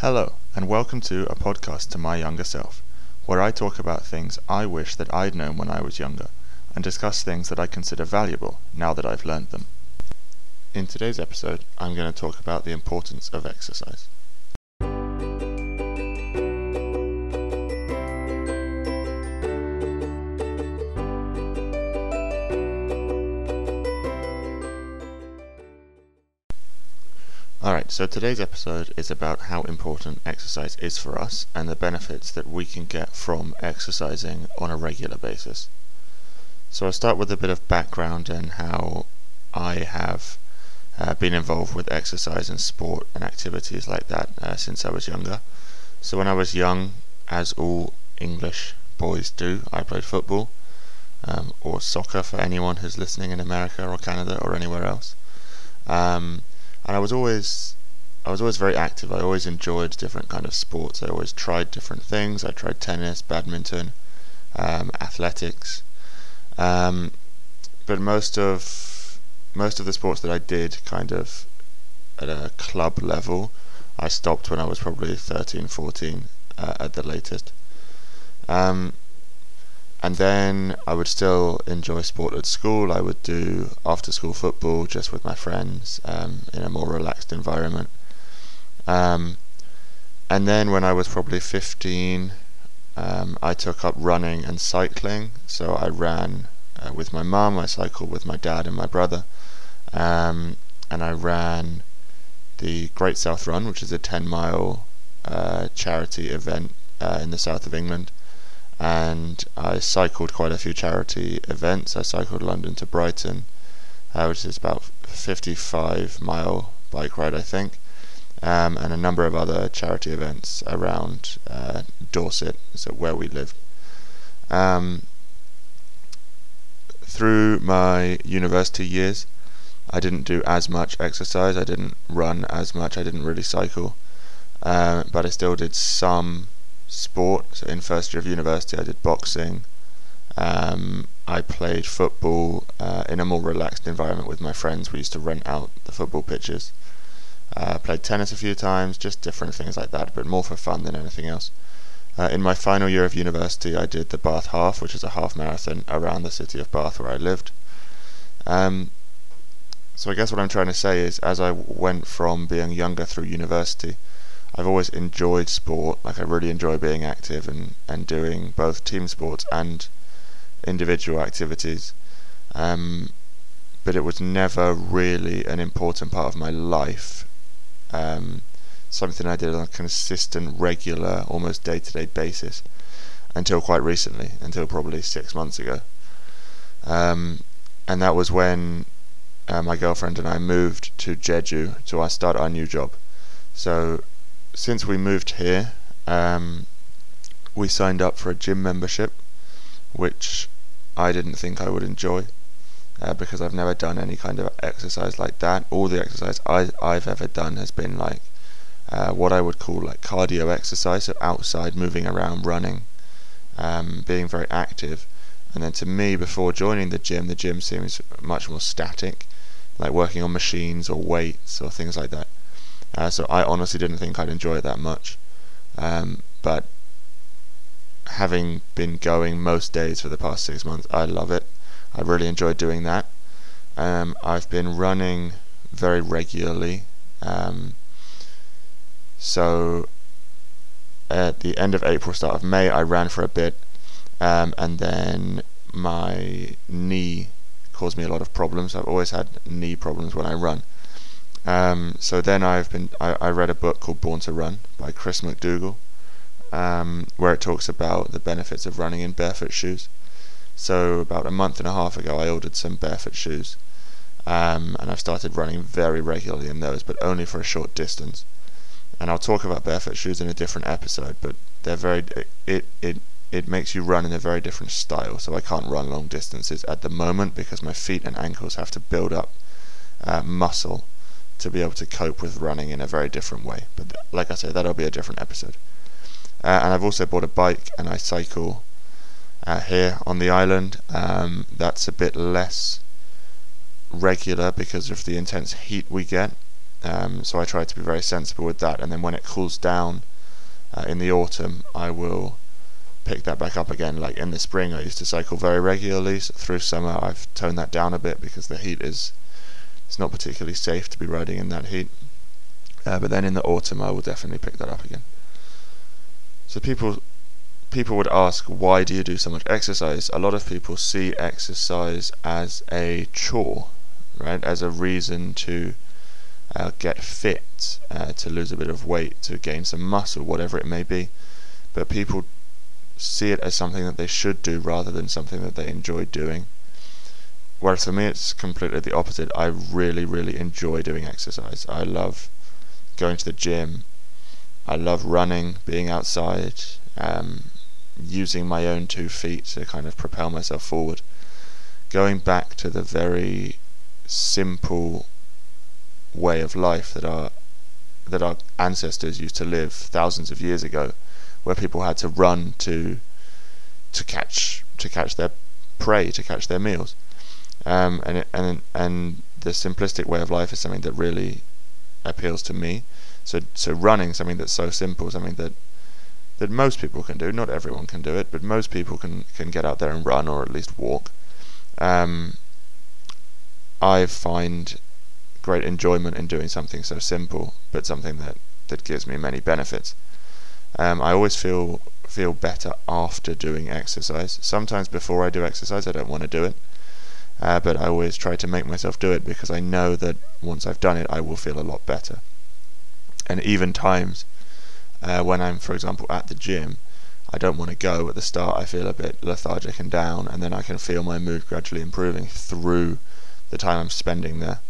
Hello, and welcome to a podcast to my younger self, where I talk about things I wish that I'd known when I was younger, and discuss things that I consider valuable now that I've learned them. In today's episode, I'm going to talk about the importance of exercise. So today's episode is about how important exercise is for us and the benefits that we can get from exercising on a regular basis. So I'll start with a bit of background and how I have uh, been involved with exercise and sport and activities like that uh, since I was younger. So when I was young, as all English boys do, I played football um, or soccer for anyone who's listening in America or Canada or anywhere else. Um, and I was always I was always very active. I always enjoyed different kind of sports. I always tried different things. I tried tennis, badminton, um, athletics, um, but most of most of the sports that I did, kind of at a club level, I stopped when I was probably 13, 14 uh, at the latest. Um, and then I would still enjoy sport at school. I would do after school football just with my friends um, in a more relaxed environment. Um, and then when I was probably 15, um, I took up running and cycling. So I ran uh, with my mum, I cycled with my dad and my brother, um, and I ran the Great South Run, which is a 10 mile uh, charity event uh, in the south of England and I cycled quite a few charity events. I cycled London to Brighton, uh, which is about 55 mile bike ride, I think, um, and a number of other charity events around uh, Dorset, so where we live. Um, through my university years, I didn't do as much exercise. I didn't run as much. I didn't really cycle, uh, but I still did some sport. So in first year of university, I did boxing. Um, I played football uh, in a more relaxed environment with my friends. We used to rent out the football pitches. Uh, played tennis a few times, just different things like that, but more for fun than anything else. Uh, in my final year of university, I did the Bath Half, which is a half marathon around the city of Bath where I lived. Um, so I guess what I'm trying to say is, as I went from being younger through university, I've always enjoyed sport. Like I really enjoy being active and, and doing both team sports and individual activities. Um, but it was never really an important part of my life. Um, something I did on a consistent, regular, almost day to day basis until quite recently, until probably six months ago. Um, and that was when uh, my girlfriend and I moved to Jeju to start our new job. So since we moved here, um, we signed up for a gym membership, which I didn't think I would enjoy uh, because I've never done any kind of exercise like that. All the exercise I, I've ever done has been like uh, what I would call like cardio exercise, so outside, moving around, running, um, being very active. And then to me, before joining the gym, the gym seems much more static, like working on machines or weights or things like that. Uh, so I honestly didn't think I'd enjoy it that much. Um, but having been going most days for the past six months, I love it. I really enjoy doing that. Um, I've been running very regularly. Um, so at the end of April, start of May, I ran for a bit, um, and then my knee caused me a lot of problems. I've always had knee problems when I run. Um, so then I've been I, I, read a book called Born to Run by Chris McDougall, um, where it talks about the benefits of running in barefoot shoes. So about a month and a half ago, I ordered some barefoot shoes, um, and I've started running very regularly in those, but only for a short distance. And I'll talk about barefoot shoes in a different episode, but they're very it it it makes you run in a very different style. So I can't run long distances at the moment because my feet and ankles have to build up uh, muscle to be able to cope with running in a very different way. But like I said, that'll be a different episode. Uh, and I've also bought a bike and I cycle uh, here on the island. Um, that's a bit less regular because of the intense heat we get. Um, so I try to be very sensible with that, and then when it cools down uh, in the autumn, I will pick that back up again. Like in the spring, I used to cycle very regularly. So through summer, I've toned that down a bit because the heat is it's not particularly safe to be riding in that heat. Uh, but then in the autumn, I will definitely pick that up again. So people people would ask, why do you do so much exercise? A lot of people see exercise as a chore, right? As a reason to uh, get fit, uh, to lose a bit of weight, to gain some muscle, whatever it may be. But people see it as something that they should do rather than something that they enjoy doing. Whereas for me, it's completely the opposite. I really, really enjoy doing exercise. I love going to the gym. I love running, being outside, um, using my own two feet to kind of propel myself forward. Going back to the very simple way of life that our that our ancestors used to live thousands of years ago, where people had to run to to catch to catch their prey, to catch their meals, um, and and and the simplistic way of life is something that really appeals to me. So so running something that's so simple, something that that most people can do. Not everyone can do it, but most people can can get out there and run or at least walk. Um, I find great enjoyment in doing something so simple, but something that that gives me many benefits. Um, I always feel feel better after doing exercise. Sometimes before I do exercise, I don't want to do it, uh, but I always try to make myself do it because I know that once I've done it, I will feel a lot better. And even times uh, when I'm, for example, at the gym, I don't want to go at the start. I feel a bit lethargic and down, and then I can feel my mood gradually improving through the time I'm spending there.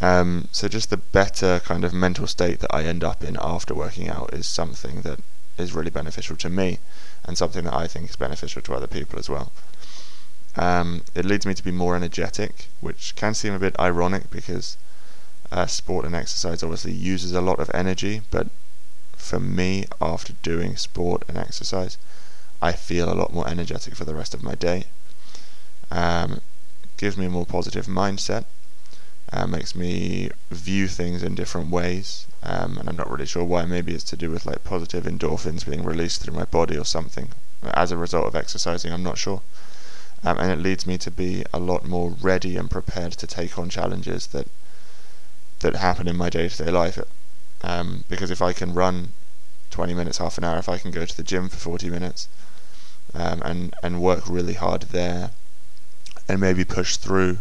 Um, so just the better kind of mental state that I end up in after working out is something that is really beneficial to me, and something that I think is beneficial to other people as well. Um, it leads me to be more energetic, which can seem a bit ironic because uh, sport and exercise obviously uses a lot of energy, but for me, after doing sport and exercise, I feel a lot more energetic for the rest of my day. Um, gives me a more positive mindset, uh, makes me view things in different ways, um, and I'm not really sure why. Maybe it's to do with like positive endorphins being released through my body or something as a result of exercising. I'm not sure. Um, and it leads me to be a lot more ready and prepared to take on challenges that that happen in my day-to-day life. Um, because if I can run 20 minutes, half an hour, if I can go to the gym for 40 minutes um, and, and work really hard there and maybe push through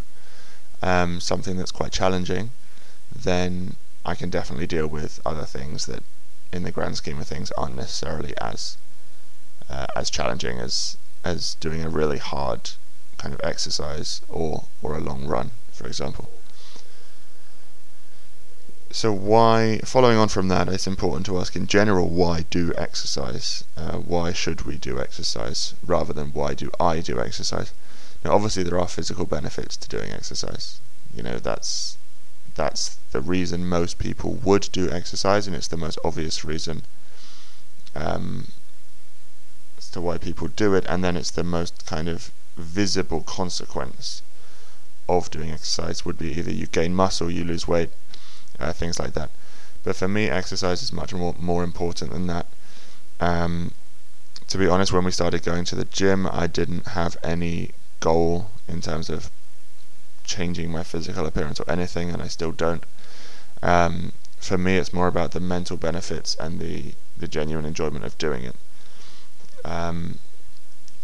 um, something that's quite challenging, then I can definitely deal with other things that, in the grand scheme of things, aren't necessarily as uh, as challenging as as doing a really hard kind of exercise or or a long run, for example so why following on from that it's important to ask in general why do exercise uh, why should we do exercise rather than why do i do exercise? Now obviously there are physical benefits to doing exercise. You know that's that's the reason most people would do exercise and it's the most obvious reason um, as to why people do it and then it's the most kind of visible consequence of doing exercise would be either you gain muscle you lose weight uh, things like that. But for me, exercise is much more more important than that. Um, to be honest, when we started going to the gym, I didn't have any goal in terms of changing my physical appearance or anything, and I still don't. Um, for me, it's more about the mental benefits and the the genuine enjoyment of doing it. Um,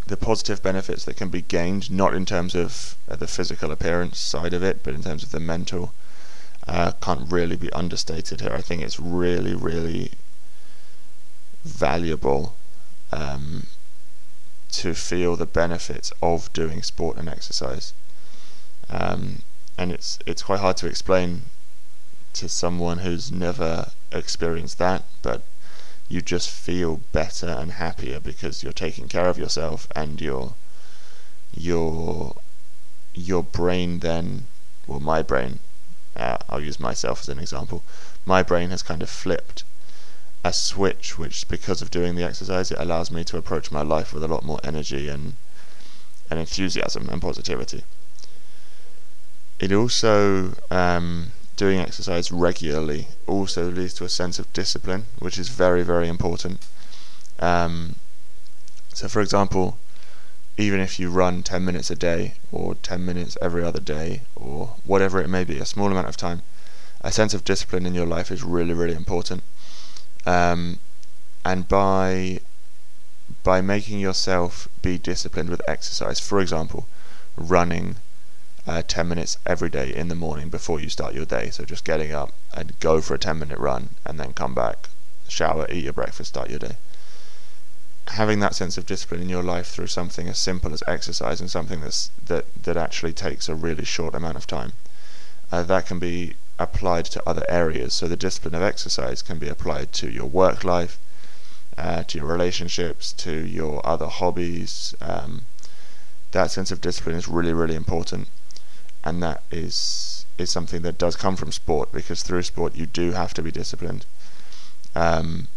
the positive benefits that can be gained, not in terms of uh, the physical appearance side of it, but in terms of the mental uh, can't really be understated here. I think it's really, really valuable um, to feel the benefits of doing sport and exercise. Um, and it's it's quite hard to explain to someone who's never experienced that, but you just feel better and happier because you're taking care of yourself and your your your brain then well my brain uh, I'll use myself as an example, my brain has kind of flipped a switch, which because of doing the exercise, it allows me to approach my life with a lot more energy and and enthusiasm and positivity. It also um, doing exercise regularly also leads to a sense of discipline, which is very, very important. Um, so, for example, even if you run 10 minutes a day, or 10 minutes every other day, or whatever it may be, a small amount of time, a sense of discipline in your life is really, really important. Um, and by by making yourself be disciplined with exercise, for example, running uh, 10 minutes every day in the morning before you start your day. So just getting up and go for a 10 minute run and then come back, shower, eat your breakfast, start your day. Having that sense of discipline in your life through something as simple as exercise and something that's, that, that actually takes a really short amount of time, uh, that can be applied to other areas. So the discipline of exercise can be applied to your work life, uh, to your relationships, to your other hobbies. Um, that sense of discipline is really, really important and that is is something that does come from sport because through sport you do have to be disciplined. Um,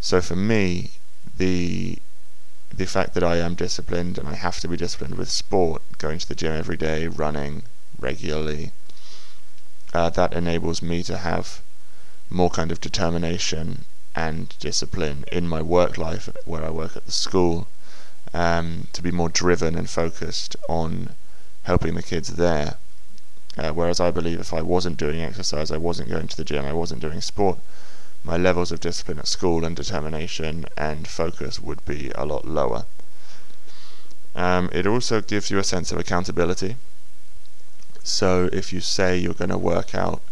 so for me, the the fact that I am disciplined and I have to be disciplined with sport, going to the gym every day, running regularly, uh, that enables me to have more kind of determination and discipline in my work life where I work at the school, um, to be more driven and focused on helping the kids there. Uh, whereas I believe if I wasn't doing exercise, I wasn't going to the gym, I wasn't doing sport, my levels of discipline at school and determination and focus would be a lot lower. Um, it also gives you a sense of accountability. So if you say you're going to work out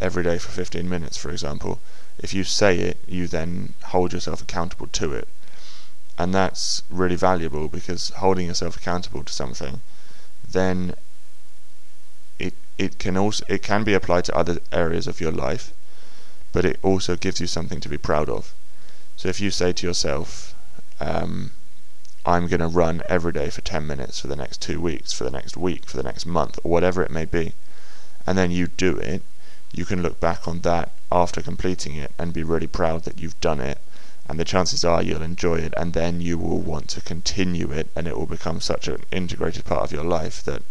every day for 15 minutes, for example, if you say it, you then hold yourself accountable to it. And that's really valuable because holding yourself accountable to something then it it can also it can be applied to other areas of your life, but it also gives you something to be proud of. So if you say to yourself, um, I'm going to run every day for 10 minutes for the next two weeks, for the next week, for the next month, or whatever it may be, and then you do it, you can look back on that after completing it and be really proud that you've done it and the chances are you'll enjoy it and then you will want to continue it and it will become such an integrated part of your life that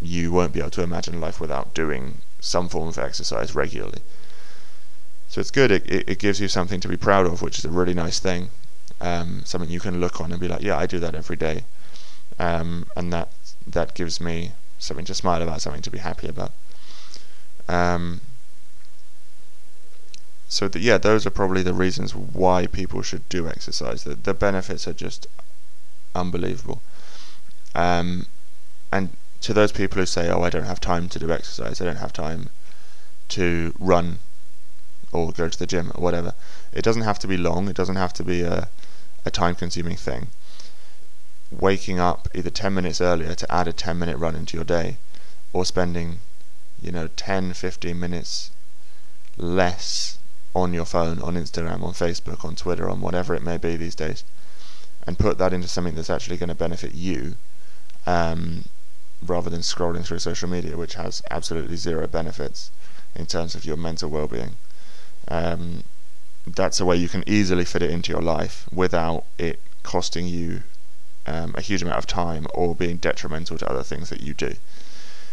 you won't be able to imagine life without doing some form of exercise regularly. So it's good, it, it, it gives you something to be proud of, which is a really nice thing. Um, something you can look on and be like, yeah, I do that every day. Um, and that that gives me something to smile about, something to be happy about. Um, so the, yeah, those are probably the reasons why people should do exercise. The, the benefits are just unbelievable. Um, and to those people who say, "Oh, I don't have time to do exercise. I don't have time to run or go to the gym or whatever," it doesn't have to be long. It doesn't have to be a a time-consuming thing. Waking up either 10 minutes earlier to add a 10 minute run into your day, or spending, you know, 10, 15 minutes less on your phone, on Instagram, on Facebook, on Twitter, on whatever it may be these days, and put that into something that's actually going to benefit you, um, rather than scrolling through social media, which has absolutely zero benefits in terms of your mental well-being. Um, that's a way you can easily fit it into your life without it costing you um, a huge amount of time or being detrimental to other things that you do.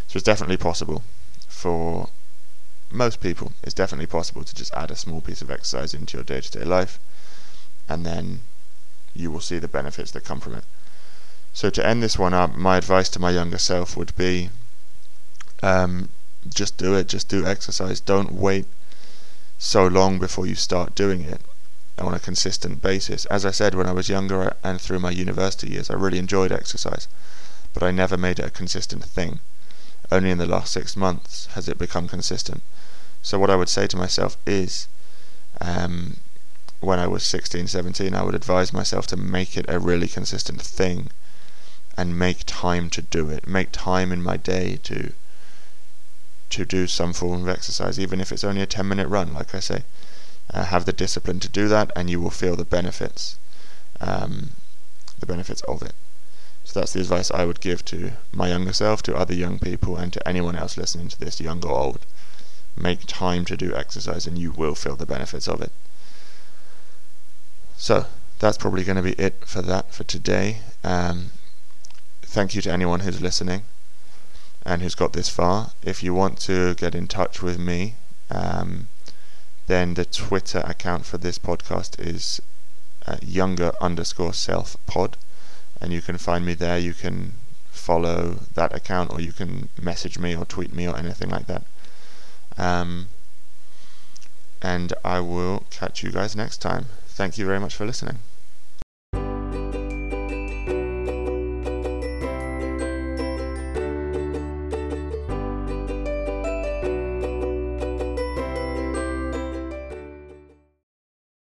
So it's definitely possible for most people, it's definitely possible to just add a small piece of exercise into your day to day life, and then you will see the benefits that come from it. So, to end this one up, my advice to my younger self would be um, just do it, just do exercise. Don't wait so long before you start doing it on a consistent basis. As I said, when I was younger and through my university years, I really enjoyed exercise, but I never made it a consistent thing. Only in the last six months has it become consistent. So what I would say to myself is, um, when I was 16, 17, I would advise myself to make it a really consistent thing and make time to do it. Make time in my day to to do some form of exercise, even if it's only a 10 minute run, like I say. Uh, have the discipline to do that, and you will feel the benefits, um, the benefits of it. So that's the advice I would give to my younger self, to other young people, and to anyone else listening to this, young or old make time to do exercise and you will feel the benefits of it. So that's probably going to be it for that for today. Um, thank you to anyone who's listening. And who's got this far. If you want to get in touch with me, um, then the Twitter account for this podcast is uh, younger underscore self pod, and you can find me there. You can follow that account, or you can message me or tweet me or anything like that. Um, and I will catch you guys next time. Thank you very much for listening.